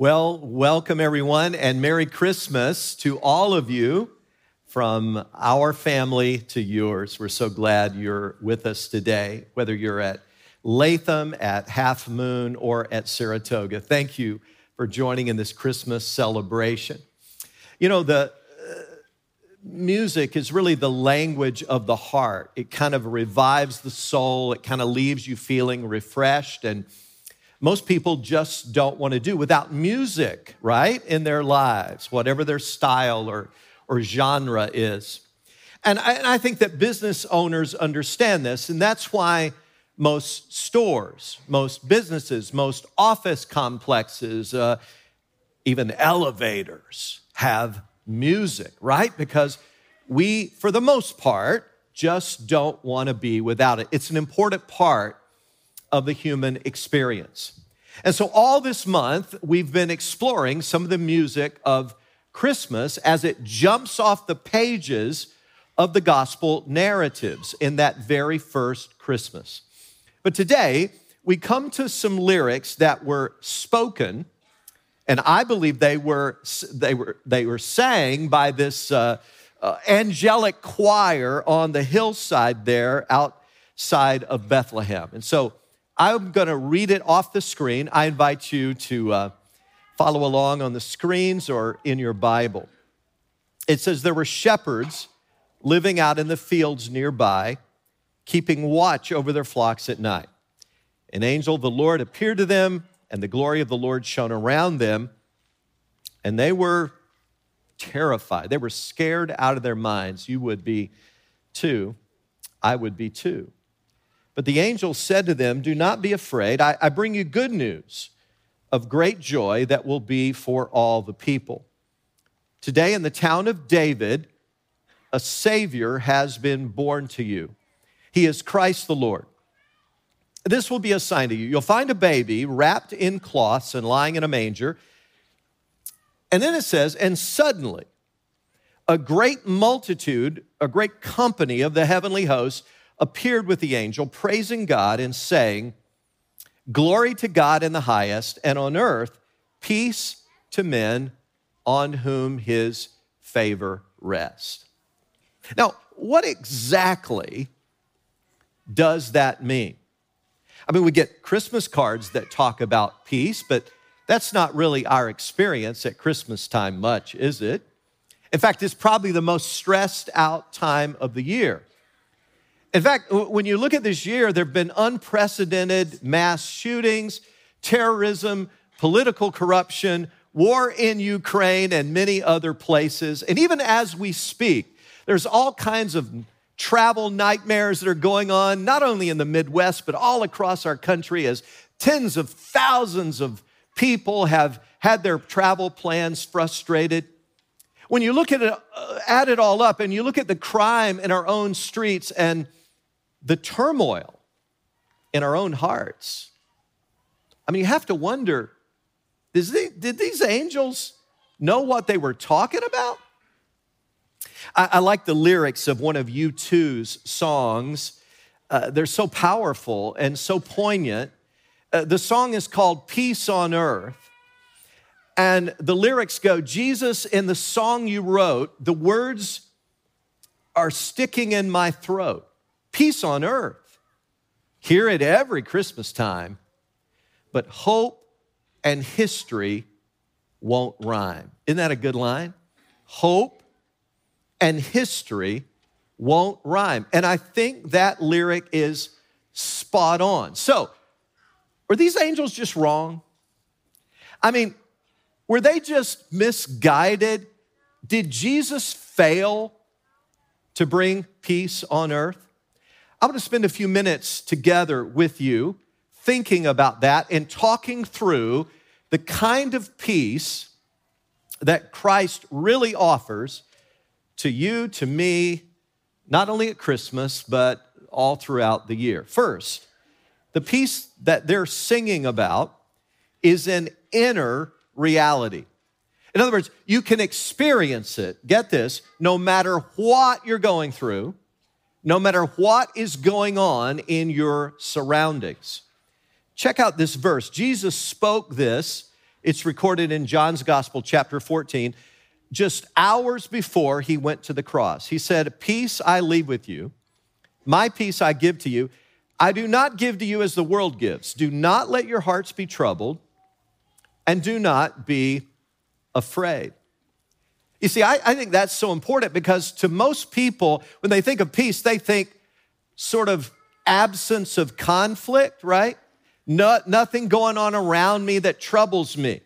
Well, welcome everyone and Merry Christmas to all of you from our family to yours. We're so glad you're with us today, whether you're at Latham, at Half Moon, or at Saratoga. Thank you for joining in this Christmas celebration. You know, the uh, music is really the language of the heart. It kind of revives the soul, it kind of leaves you feeling refreshed and most people just don't want to do without music, right, in their lives, whatever their style or, or genre is. And I, and I think that business owners understand this, and that's why most stores, most businesses, most office complexes, uh, even elevators have music, right? Because we, for the most part, just don't want to be without it. It's an important part of the human experience. And so, all this month, we've been exploring some of the music of Christmas as it jumps off the pages of the gospel narratives in that very first Christmas. But today, we come to some lyrics that were spoken, and I believe they were, they were, they were sang by this uh, uh, angelic choir on the hillside there outside of Bethlehem. And so, I'm going to read it off the screen. I invite you to uh, follow along on the screens or in your Bible. It says, There were shepherds living out in the fields nearby, keeping watch over their flocks at night. An angel of the Lord appeared to them, and the glory of the Lord shone around them, and they were terrified. They were scared out of their minds. You would be too. I would be too. But the angel said to them, Do not be afraid. I, I bring you good news of great joy that will be for all the people. Today, in the town of David, a Savior has been born to you. He is Christ the Lord. This will be a sign to you. You'll find a baby wrapped in cloths and lying in a manger. And then it says, and suddenly a great multitude, a great company of the heavenly hosts appeared with the angel, praising God and saying, Glory to God in the highest, and on earth, peace to men on whom his favor rests. Now, what exactly does that mean? I mean, we get Christmas cards that talk about peace, but that's not really our experience at Christmas time much, is it? In fact, it's probably the most stressed out time of the year. In fact, when you look at this year, there have been unprecedented mass shootings, terrorism, political corruption, war in Ukraine, and many other places. And even as we speak, there's all kinds of travel nightmares that are going on, not only in the Midwest, but all across our country, as tens of thousands of people have had their travel plans frustrated. When you look at it, uh, add it all up and you look at the crime in our own streets and the turmoil in our own hearts. I mean, you have to wonder did these angels know what they were talking about? I, like the lyrics of one of U2's songs. Uh, they're so powerful and so poignant. Uh, the song is called Peace on Earth. And the lyrics go Jesus, in the song you wrote, the words are sticking in my throat peace on earth. here at every Christmas time, but hope and history won't rhyme. Isn't that a good line? Hope and history won't rhyme. And I think that lyric is spot on. So, were these angels just wrong? I mean, were they just misguided? Did Jesus fail to bring peace on earth? I want to spend a few minutes together with you thinking about that and talking through the kind of peace that Christ really offers to you, to me, not only at Christmas, but all throughout the year. First, the peace that they're singing about is an inner reality. In other words, you can experience it, get this, no matter what you're going through, no matter what is going on in your surroundings. Check out this verse. Jesus spoke this It's recorded in John's Gospel, chapter 14, just hours before he went to the cross. He said, Peace I leave with you, my peace I give to you. I do not give to you as the world gives. Do not let your hearts be troubled, and do not be afraid. You see, I, I, think that's so important because to most people, when they think of peace, they think sort of absence of conflict, right? No, nothing going on around me that troubles me.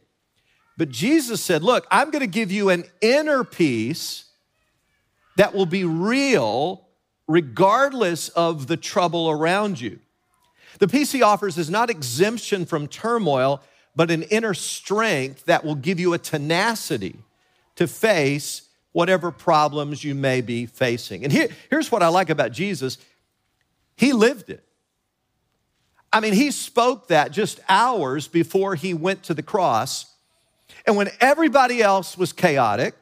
But Jesus said, Look, I'm going to give you an inner peace that will be real regardless of the trouble around you. The peace he offers is not exemption from turmoil, but an inner strength that will give you a tenacity to face whatever problems you may be facing. And here, here's what I like about Jesus He lived it. I mean, he spoke that just hours before he went to the cross. And when everybody else was chaotic,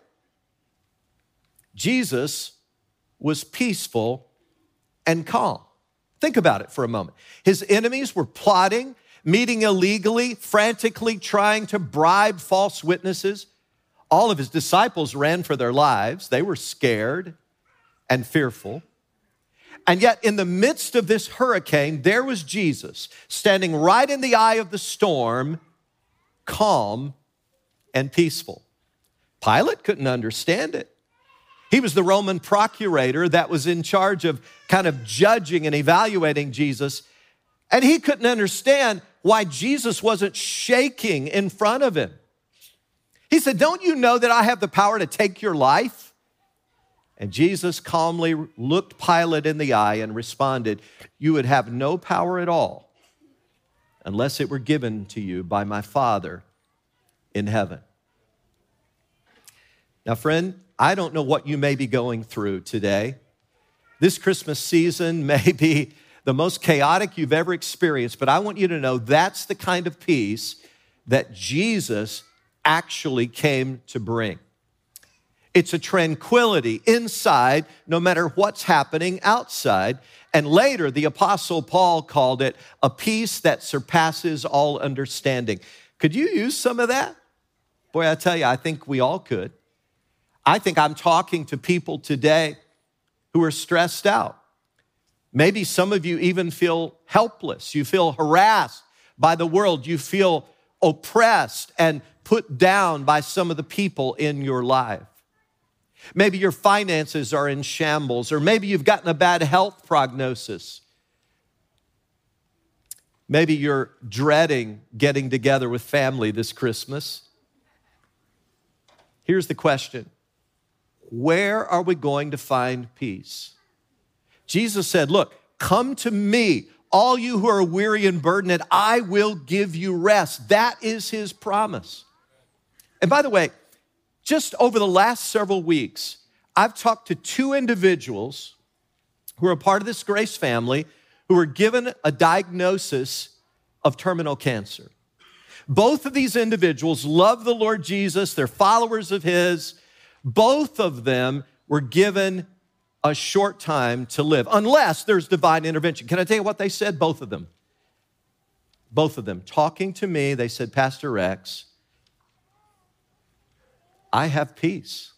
Jesus was peaceful and calm. Think about it for a moment. His enemies were plotting, meeting illegally, frantically trying to bribe false witnesses. All of his disciples ran for their lives. They were scared and fearful. And yet, in the midst of this hurricane, there was Jesus standing right in the eye of the storm, calm and peaceful. Pilate couldn't understand it. He was the Roman procurator that was in charge of kind of judging and evaluating Jesus. And he couldn't understand why Jesus wasn't shaking in front of him. He said, Don't you know that I have the power to take your life? And Jesus calmly looked Pilate in the eye and responded, You would have no power at all unless it were given to you by my Father in heaven. Now, friend, I don't know what you may be going through today. This Christmas season may be the most chaotic you've ever experienced, but I want you to know that's the kind of peace that Jesus actually came to bring. It's a tranquility inside, no matter what's happening outside. And later, the Apostle Paul called it a peace that surpasses all understanding. Could you use some of that? Boy, I tell you, I think we all could. I think I'm talking to people today who are stressed out. Maybe some of you even feel helpless. You feel harassed by the world. You feel oppressed and put down by some of the people in your life. Maybe your finances are in shambles, or maybe you've gotten a bad health prognosis. Maybe you're dreading getting together with family this Christmas. Here's the question Where are we going to find peace? Jesus said, Look, come to me, all you who are weary and burdened, and I will give you rest. That is his promise. And by the way, just over the last several weeks, I've talked to two individuals who are part of this grace family who were given a diagnosis of terminal cancer. Both of these individuals love the Lord Jesus, they're followers of His. Both of them were given a short time to live, unless there's divine intervention. Can I tell you what they said? Both of them. Both of them. Talking to me, they said, Pastor Rex, I have peace.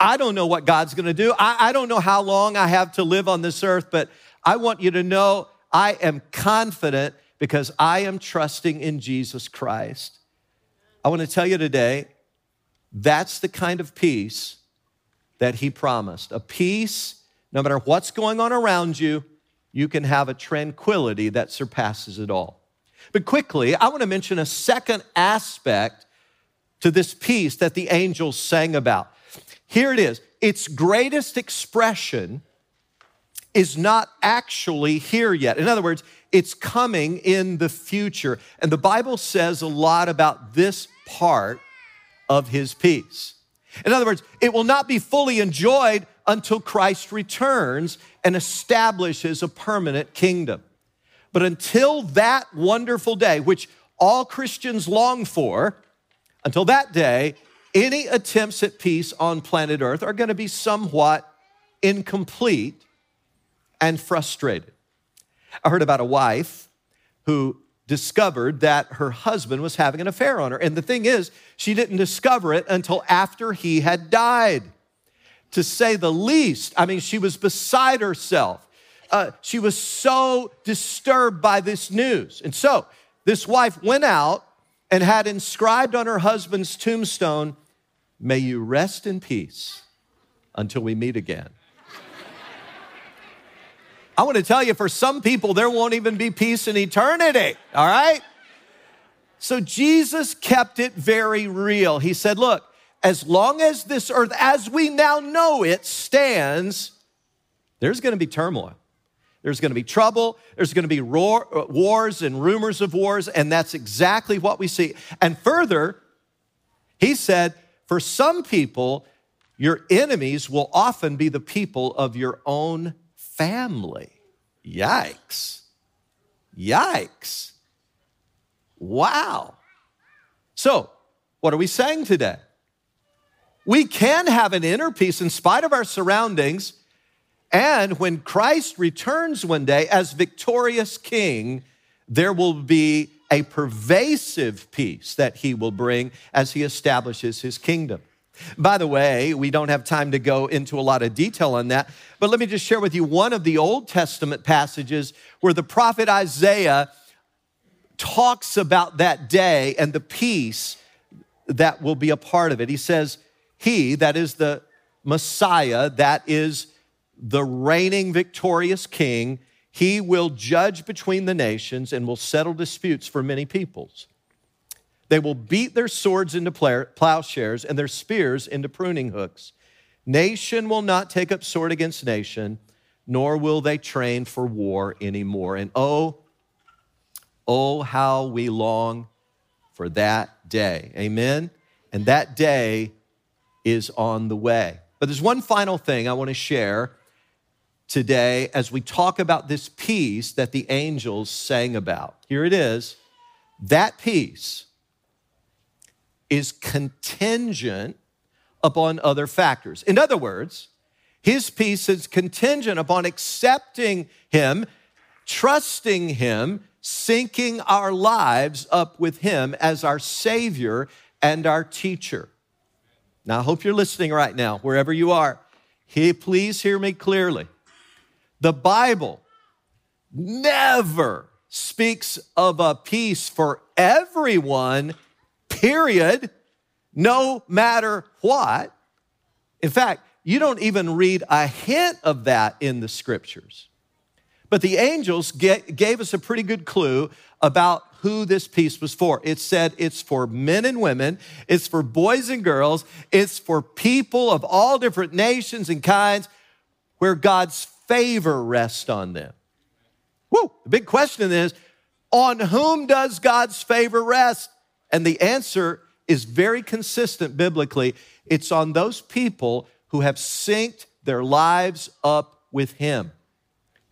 I don't know what God's gonna do. I, I, don't know how long I have to live on this earth, but I want you to know I am confident because I am trusting in Jesus Christ. I wanna tell you today, that's the kind of peace that He promised. A peace, no matter what's going on around you, you can have a tranquility that surpasses it all. But quickly, I wanna mention a second aspect to this peace that the angels sang about. Here it is. Its greatest expression is not actually here yet. In other words, it's coming in the future. And the Bible says a lot about this part of his peace. In other words, it will not be fully enjoyed until Christ returns and establishes a permanent kingdom. But until that wonderful day, which all Christians long for, until that day, any attempts at peace on planet Earth are going to be somewhat incomplete and frustrated. I heard about a wife who discovered that her husband was having an affair on her. And the thing is, she didn't discover it until after he had died. To say the least, I mean, she was beside herself. Uh, she was so disturbed by this news. And so this wife went out and had inscribed on her husband's tombstone, May you rest in peace until we meet again. I want to tell you, for some people, there won't even be peace in eternity, all right? So Jesus kept it very real. He said, Look, as long as this earth, as we now know it, stands, there's going to be turmoil. There's going to be trouble. There's going to be roar, uh, wars and rumors of wars, and that's exactly what we see. And further, he said, for some people, your enemies will often be the people of your own family. Yikes. Yikes. Wow. So, what are we saying today? We can have an inner peace in spite of our surroundings. And when Christ returns one day as victorious king, there will be a pervasive peace that he will bring as he establishes his kingdom. By the way, we don't have time to go into a lot of detail on that, but let me just share with you one of the Old Testament passages where the prophet Isaiah talks about that day and the peace that will be a part of it. He says, He, that is the Messiah, that is the reigning victorious king, he will judge between the nations and will settle disputes for many peoples. They will beat their swords into plowshares and their spears into pruning hooks. Nation will not take up sword against nation, nor will they train for war anymore. And oh, oh, how we long for that day. Amen? And that day is on the way. But there's one final thing I want to share today as we talk about this peace that the angels sang about. Here it is. That peace is contingent upon other factors. In other words, his peace is contingent upon accepting him, trusting him, syncing our lives up with him as our Savior and our teacher. Now, I hope you're listening right now, wherever you are. He, please hear me clearly. The Bible never speaks of a peace for everyone period, no matter what. In fact, you don't even read a hint of that in the scriptures. But the angels gave us a pretty good clue about who this peace was for. It said it's for men and women, it's for boys and girls, it's for people of all different nations and kinds where God's favor rests on them. Woo! The big question is on whom does God's favor rest? And the answer is very consistent biblically. It's on those people who have synced their lives up with Him.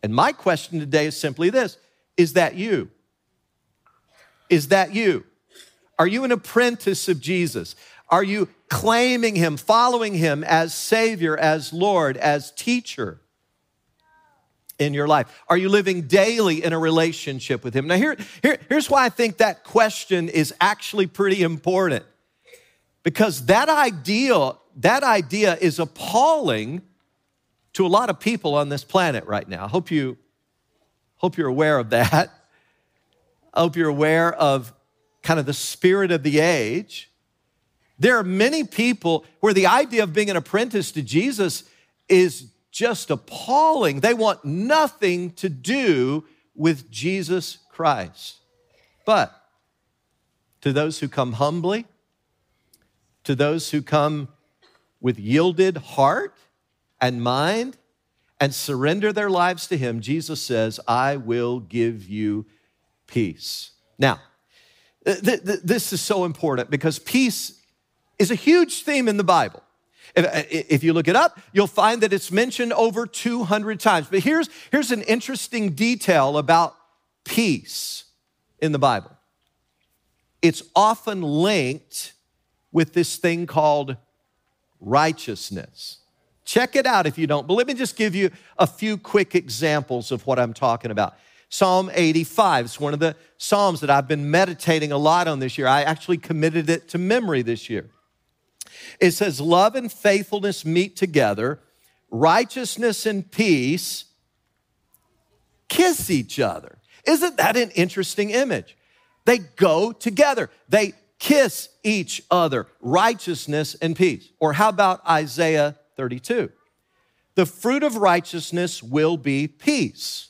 And my question today is simply this Is that you? Is that you? Are you an apprentice of Jesus? Are you claiming Him, following Him as Savior, as Lord, as teacher? In your life? Are you living daily in a relationship with Him? Now, here, here, here's why I think that question is actually pretty important. Because that idea, that idea is appalling to a lot of people on this planet right now. I hope you hope you're aware of that. I hope you're aware of kind of the spirit of the age. There are many people where the idea of being an apprentice to Jesus is just appalling. They want nothing to do with Jesus Christ. But to those who come humbly, to those who come with yielded heart and mind and surrender their lives to Him, Jesus says, I will give you peace. Now, th- th- this is so important because peace is a huge theme in the Bible. If, uh, if, you look it up, you'll find that it's mentioned over 200 times. But here's, here's an interesting detail about peace in the Bible it's often linked with this thing called righteousness. Check it out if you don't. But let me just give you a few quick examples of what I'm talking about. Psalm 85. It's one of the Psalms that I've been meditating a lot on this year. I actually committed it to memory this year. It says, Love and faithfulness meet together, righteousness and peace kiss each other. Isn't that an interesting image? They go together, they kiss each other, righteousness and peace. Or how about Isaiah 32? The fruit of righteousness will be peace.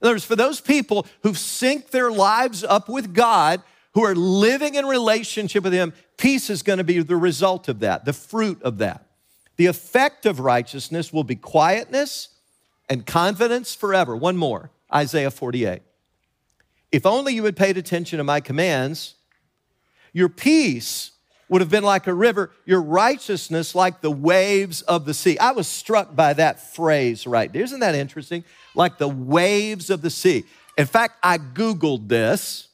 In other words, for those people who've synced their lives up with God, who are living in relationship with Him, peace is going to be the result of that, the fruit of that. The effect of righteousness will be quietness and confidence forever. One more Isaiah 48. If only you had paid attention to my commands, your peace would have been like a river, your righteousness like the waves of the sea. I was struck by that phrase right there. Isn't that interesting? Like the waves of the sea. In fact, I Googled this.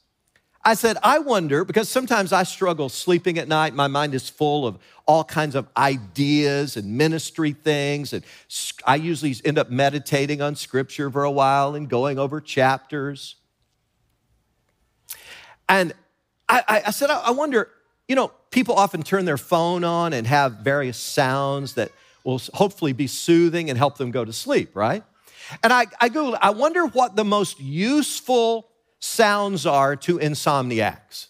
I said, I wonder, because sometimes I struggle sleeping at night. My mind is full of all kinds of ideas and ministry things. And I usually end up meditating on scripture for a while and going over chapters. And I, I said, I wonder, you know, people often turn their phone on and have various sounds that will hopefully be soothing and help them go to sleep, right? And I, I Googled, I wonder what the most useful sounds are to insomniacs.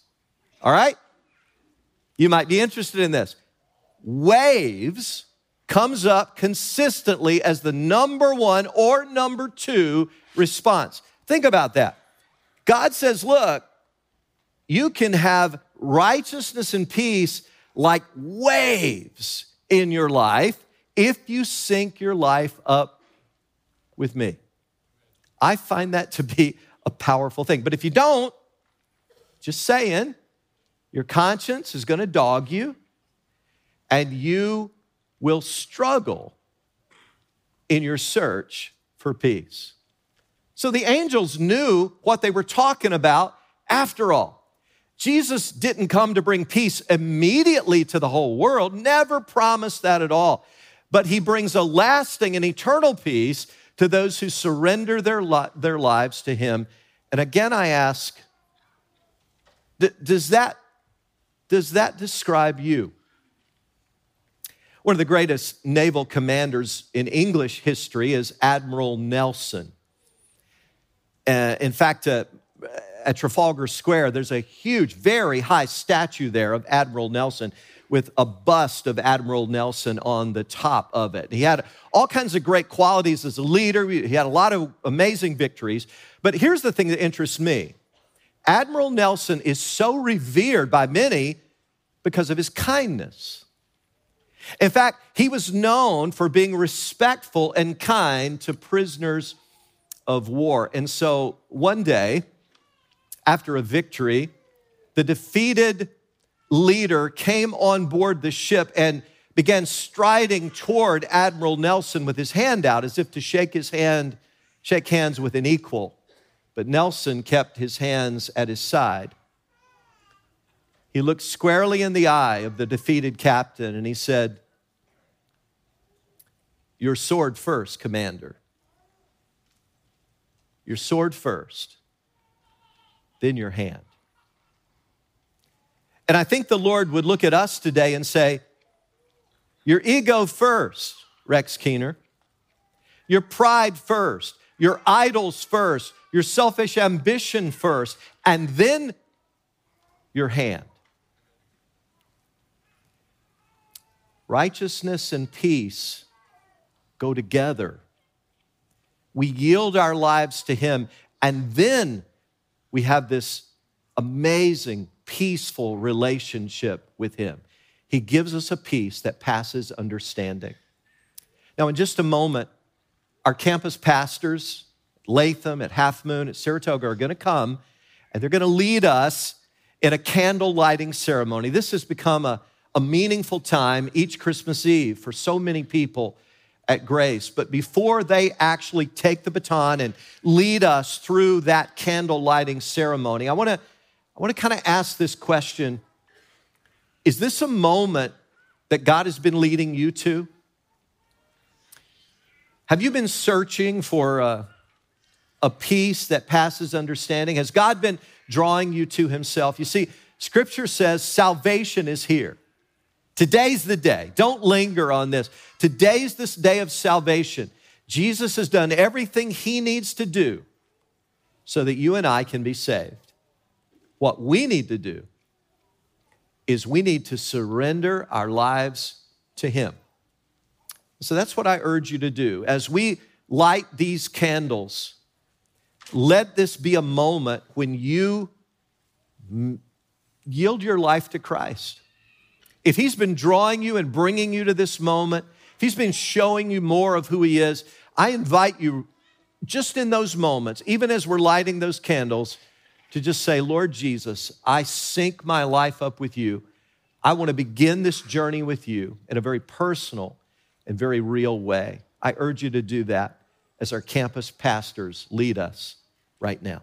All right? You might be interested in this. Waves comes up consistently as the number one or number two response. Think about that. God says, look, you can have righteousness and peace like waves in your life if you sync your life up with me. I find that to be a powerful thing. But if you don't, just saying, your conscience is going to dog you and you will struggle in your search for peace. So the angels knew what they were talking about after all. Jesus didn't come to bring peace immediately to the whole world, never promised that at all. But he brings a lasting and eternal peace to those who surrender their, li- their lives to him. And again, I ask, does that, does that describe you? One of the greatest naval commanders in English history is Admiral Nelson. Uh, in fact, uh, at Trafalgar Square, there's a huge, very high statue there of Admiral Nelson with a bust of Admiral Nelson on the top of it. He had all kinds of great qualities as a leader, he had a lot of amazing victories. But here's the thing that interests me Admiral Nelson is so revered by many because of his kindness. In fact, he was known for being respectful and kind to prisoners of war. And so one day, after a victory, the defeated leader came on board the ship and began striding toward Admiral Nelson with his hand out as if to shake his hand, shake hands with an equal. But Nelson kept his hands at his side. He looked squarely in the eye of the defeated captain and he said, Your sword first, Commander. Your sword first then your hand. And I think the Lord would look at us today and say, Your ego first, Rex Keener. Your pride first. Your idols first. Your selfish ambition first. And then your hand. Righteousness and peace go together. We yield our lives to Him, and then we have this amazing, peaceful relationship with Him. He gives us a peace that passes understanding. Now, in just a moment, our campus pastors, Latham, at Half Moon, at Saratoga, are going to come and they're going to lead us in a candle lighting ceremony. This has become a, a meaningful time each Christmas Eve for so many people at Grace. But before they actually take the baton and lead us through that candle lighting ceremony, I want to I want to kind of ask this question Is this a moment that God has been leading you to? Have you been searching for a, a peace that passes understanding? Has God been drawing you to Himself? You see, Scripture says salvation is here. Today's the day. Don't linger on this. Today's this day of salvation. Jesus has done everything He needs to do so that you and I can be saved. What we need to do is we need to surrender our lives to Him. So that's what I urge you to do. As we light these candles, let this be a moment when you yield your life to Christ. If He's been drawing you and bringing you to this moment, if He's been showing you more of who He is, I invite you just in those moments, even as we're lighting those candles, to just say, Lord Jesus, I sync my life up with you. I want to begin this journey with you in a very personal and very real way. I urge you to do that as our campus pastors lead us right now.